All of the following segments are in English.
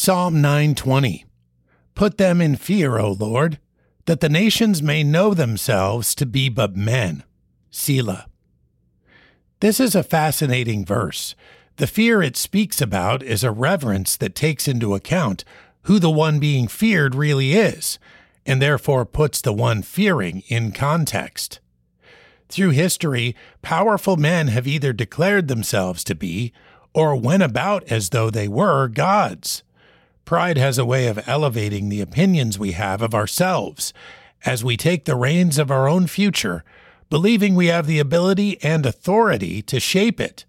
Psalm 920 Put them in fear, O Lord, that the nations may know themselves to be but men. Selah. This is a fascinating verse. The fear it speaks about is a reverence that takes into account who the one being feared really is, and therefore puts the one fearing in context. Through history, powerful men have either declared themselves to be, or went about as though they were, gods. Pride has a way of elevating the opinions we have of ourselves as we take the reins of our own future, believing we have the ability and authority to shape it.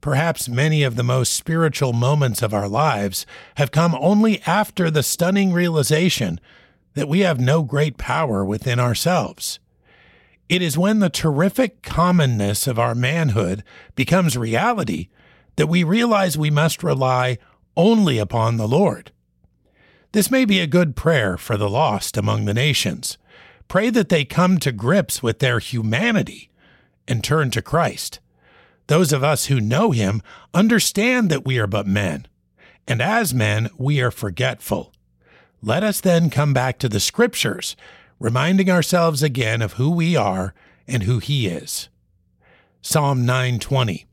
Perhaps many of the most spiritual moments of our lives have come only after the stunning realization that we have no great power within ourselves. It is when the terrific commonness of our manhood becomes reality that we realize we must rely only upon the Lord. This may be a good prayer for the lost among the nations. Pray that they come to grips with their humanity and turn to Christ. Those of us who know Him understand that we are but men, and as men, we are forgetful. Let us then come back to the Scriptures reminding ourselves again of who we are and who He is. Psalm 920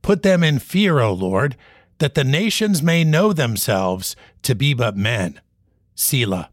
Put them in fear, O Lord, that the nations may know themselves to be but men. Selah.